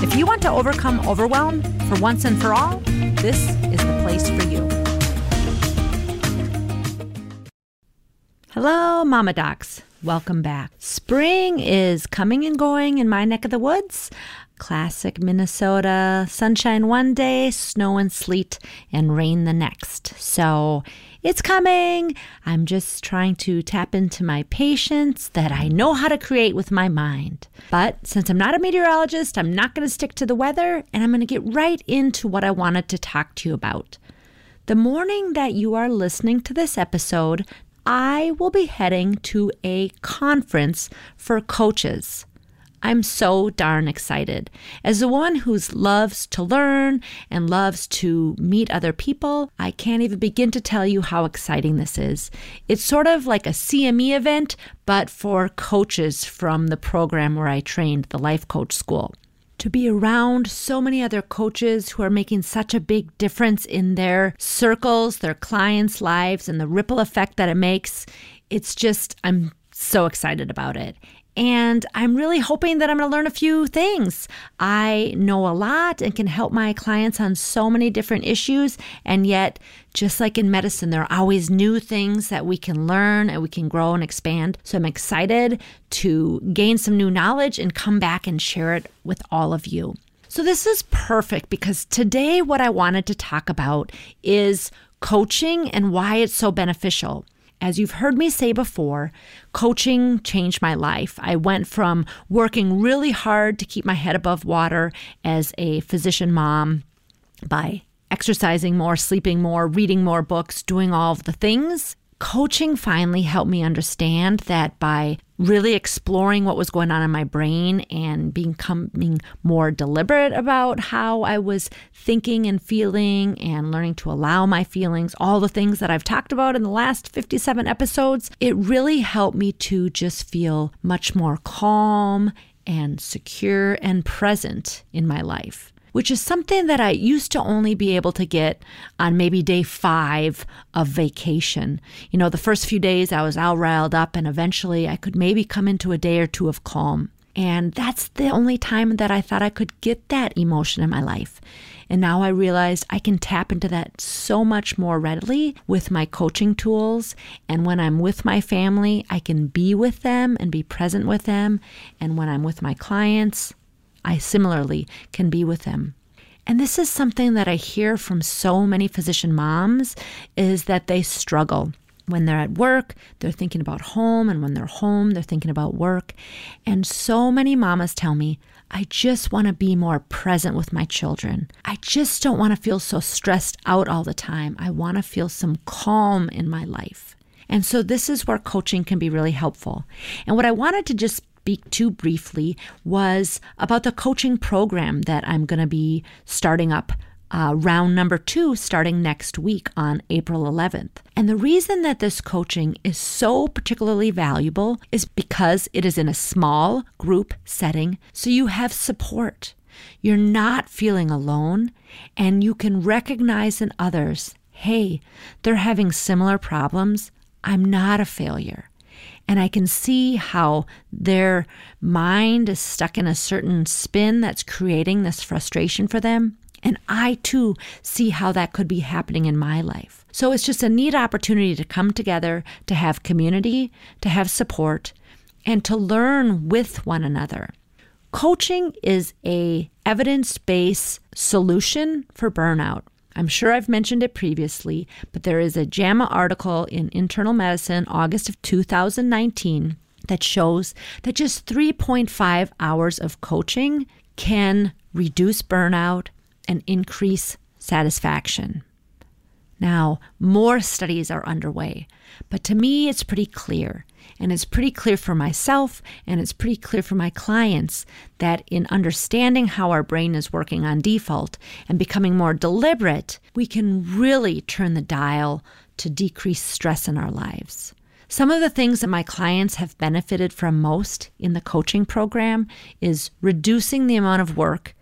If you want to overcome overwhelm for once and for all, this is the place for you. Hello, Mama Docs. Welcome back. Spring is coming and going in my neck of the woods. Classic Minnesota sunshine one day, snow and sleet, and rain the next. So it's coming. I'm just trying to tap into my patience that I know how to create with my mind. But since I'm not a meteorologist, I'm not going to stick to the weather and I'm going to get right into what I wanted to talk to you about. The morning that you are listening to this episode, I will be heading to a conference for coaches. I'm so darn excited. As the one who loves to learn and loves to meet other people, I can't even begin to tell you how exciting this is. It's sort of like a CME event, but for coaches from the program where I trained, the Life Coach School. To be around so many other coaches who are making such a big difference in their circles, their clients' lives, and the ripple effect that it makes, it's just, I'm so excited about it. And I'm really hoping that I'm going to learn a few things. I know a lot and can help my clients on so many different issues. And yet, just like in medicine, there are always new things that we can learn and we can grow and expand. So I'm excited to gain some new knowledge and come back and share it with all of you. So this is perfect because today, what I wanted to talk about is coaching and why it's so beneficial. As you've heard me say before, coaching changed my life. I went from working really hard to keep my head above water as a physician mom by exercising more, sleeping more, reading more books, doing all of the things coaching finally helped me understand that by really exploring what was going on in my brain and becoming more deliberate about how I was thinking and feeling and learning to allow my feelings, all the things that I've talked about in the last 57 episodes, it really helped me to just feel much more calm and secure and present in my life which is something that I used to only be able to get on maybe day five of vacation. You know, the first few days I was all riled up, and eventually I could maybe come into a day or two of calm. And that's the only time that I thought I could get that emotion in my life. And now I realize I can tap into that so much more readily with my coaching tools. And when I'm with my family, I can be with them and be present with them. And when I'm with my clients, I similarly can be with them. And this is something that I hear from so many physician moms is that they struggle. When they're at work, they're thinking about home, and when they're home, they're thinking about work. And so many mamas tell me, I just want to be more present with my children. I just don't want to feel so stressed out all the time. I want to feel some calm in my life. And so, this is where coaching can be really helpful. And what I wanted to just speak to briefly was about the coaching program that I'm going to be starting up uh, round number two starting next week on April 11th. And the reason that this coaching is so particularly valuable is because it is in a small group setting, so you have support. You're not feeling alone, and you can recognize in others hey, they're having similar problems. I'm not a failure and I can see how their mind is stuck in a certain spin that's creating this frustration for them. And I too see how that could be happening in my life. So it's just a neat opportunity to come together, to have community, to have support, and to learn with one another. Coaching is a evidence-based solution for burnout. I'm sure I've mentioned it previously, but there is a JAMA article in Internal Medicine, August of 2019, that shows that just 3.5 hours of coaching can reduce burnout and increase satisfaction. Now, more studies are underway, but to me, it's pretty clear. And it's pretty clear for myself and it's pretty clear for my clients that in understanding how our brain is working on default and becoming more deliberate, we can really turn the dial to decrease stress in our lives. Some of the things that my clients have benefited from most in the coaching program is reducing the amount of work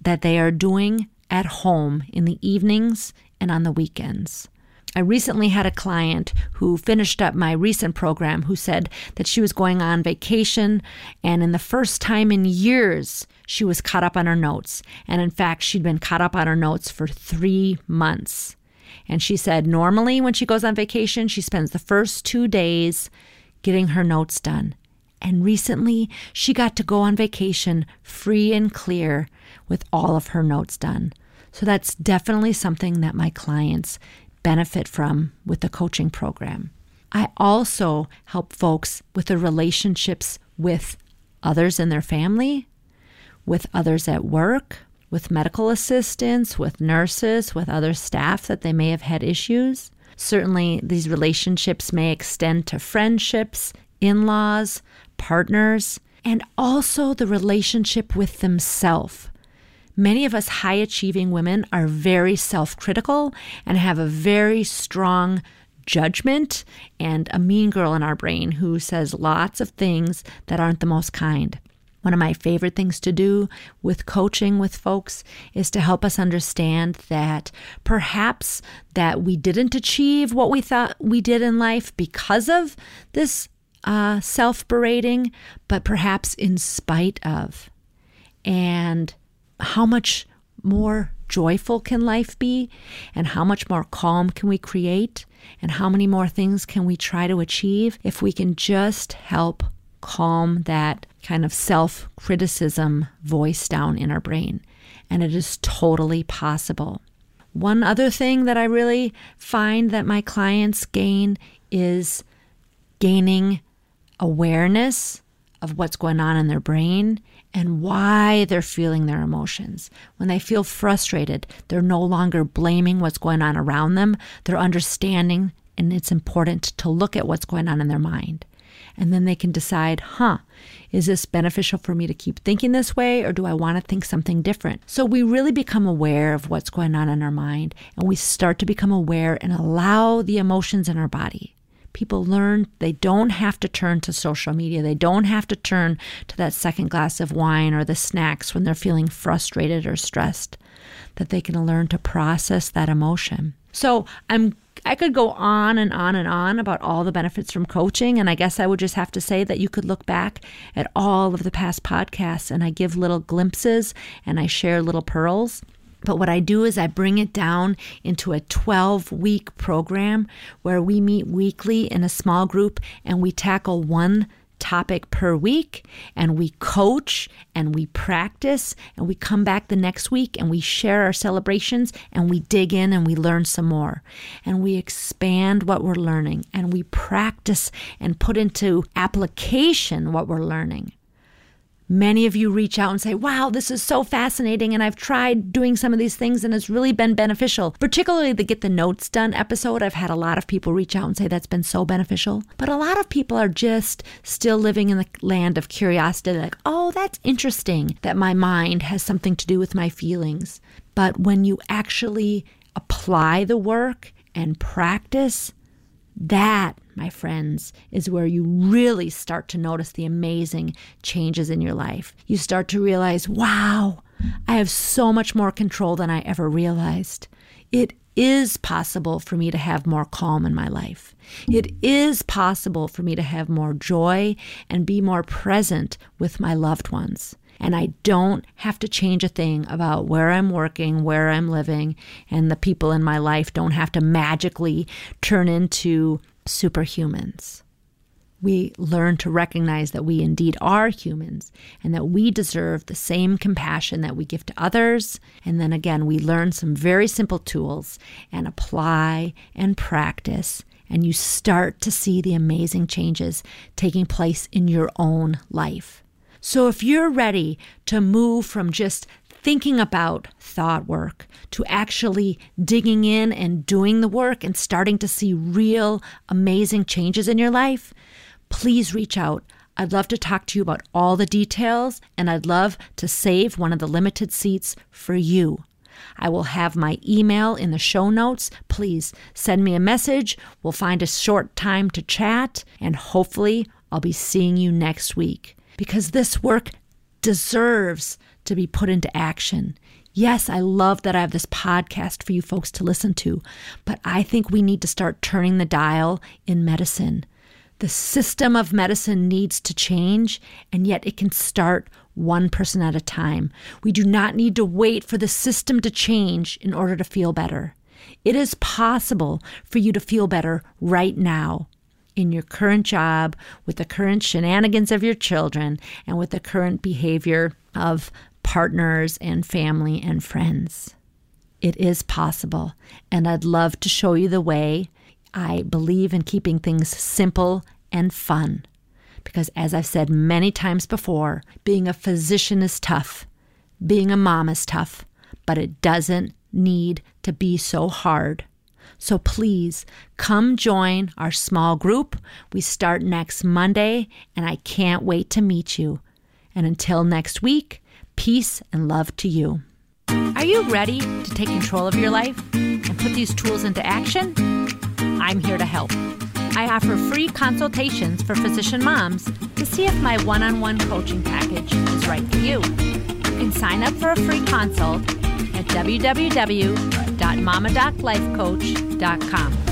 that they are doing at home in the evenings and on the weekends. I recently had a client who finished up my recent program who said that she was going on vacation, and in the first time in years, she was caught up on her notes. And in fact, she'd been caught up on her notes for three months. And she said normally when she goes on vacation, she spends the first two days getting her notes done. And recently, she got to go on vacation free and clear with all of her notes done. So that's definitely something that my clients benefit from with the coaching program. I also help folks with the relationships with others in their family, with others at work, with medical assistants, with nurses, with other staff that they may have had issues. Certainly, these relationships may extend to friendships, in laws, partners, and also the relationship with themselves. Many of us high achieving women are very self critical and have a very strong judgment and a mean girl in our brain who says lots of things that aren't the most kind. One of my favorite things to do with coaching with folks is to help us understand that perhaps that we didn't achieve what we thought we did in life because of this uh, self berating, but perhaps in spite of. And how much more joyful can life be? And how much more calm can we create? And how many more things can we try to achieve if we can just help calm that kind of self criticism voice down in our brain? And it is totally possible. One other thing that I really find that my clients gain is gaining awareness of what's going on in their brain and why they're feeling their emotions. When they feel frustrated, they're no longer blaming what's going on around them, they're understanding, and it's important to look at what's going on in their mind. And then they can decide, huh, is this beneficial for me to keep thinking this way or do I want to think something different? So we really become aware of what's going on in our mind and we start to become aware and allow the emotions in our body people learn they don't have to turn to social media. They don't have to turn to that second glass of wine or the snacks when they're feeling frustrated or stressed, that they can learn to process that emotion. So I'm I could go on and on and on about all the benefits from coaching. And I guess I would just have to say that you could look back at all of the past podcasts and I give little glimpses and I share little pearls. But what I do is I bring it down into a 12 week program where we meet weekly in a small group and we tackle one topic per week and we coach and we practice and we come back the next week and we share our celebrations and we dig in and we learn some more and we expand what we're learning and we practice and put into application what we're learning. Many of you reach out and say, Wow, this is so fascinating. And I've tried doing some of these things and it's really been beneficial. Particularly the Get the Notes Done episode. I've had a lot of people reach out and say that's been so beneficial. But a lot of people are just still living in the land of curiosity, like, Oh, that's interesting that my mind has something to do with my feelings. But when you actually apply the work and practice, that, my friends, is where you really start to notice the amazing changes in your life. You start to realize, wow, I have so much more control than I ever realized. It is possible for me to have more calm in my life. It is possible for me to have more joy and be more present with my loved ones and I don't have to change a thing about where I'm working, where I'm living, and the people in my life don't have to magically turn into superhumans. We learn to recognize that we indeed are humans and that we deserve the same compassion that we give to others. And then again, we learn some very simple tools and apply and practice and you start to see the amazing changes taking place in your own life. So if you're ready to move from just thinking about thought work to actually digging in and doing the work and starting to see real amazing changes in your life, please reach out. I'd love to talk to you about all the details, and I'd love to save one of the limited seats for you. I will have my email in the show notes. Please send me a message. We'll find a short time to chat, and hopefully, I'll be seeing you next week because this work deserves to be put into action. Yes, I love that I have this podcast for you folks to listen to, but I think we need to start turning the dial in medicine. The system of medicine needs to change, and yet it can start one person at a time. We do not need to wait for the system to change in order to feel better. It is possible for you to feel better right now in your current job, with the current shenanigans of your children, and with the current behavior of partners and family and friends. It is possible, and I'd love to show you the way I believe in keeping things simple and fun. Because, as I've said many times before, being a physician is tough, being a mom is tough, but it doesn't need to be so hard. So please come join our small group. We start next Monday, and I can't wait to meet you. And until next week, peace and love to you. Are you ready to take control of your life and put these tools into action? I'm here to help. I offer free consultations for physician moms to see if my one on one coaching package is right for you. You can sign up for a free consult at www.mamadoclifecoach.com.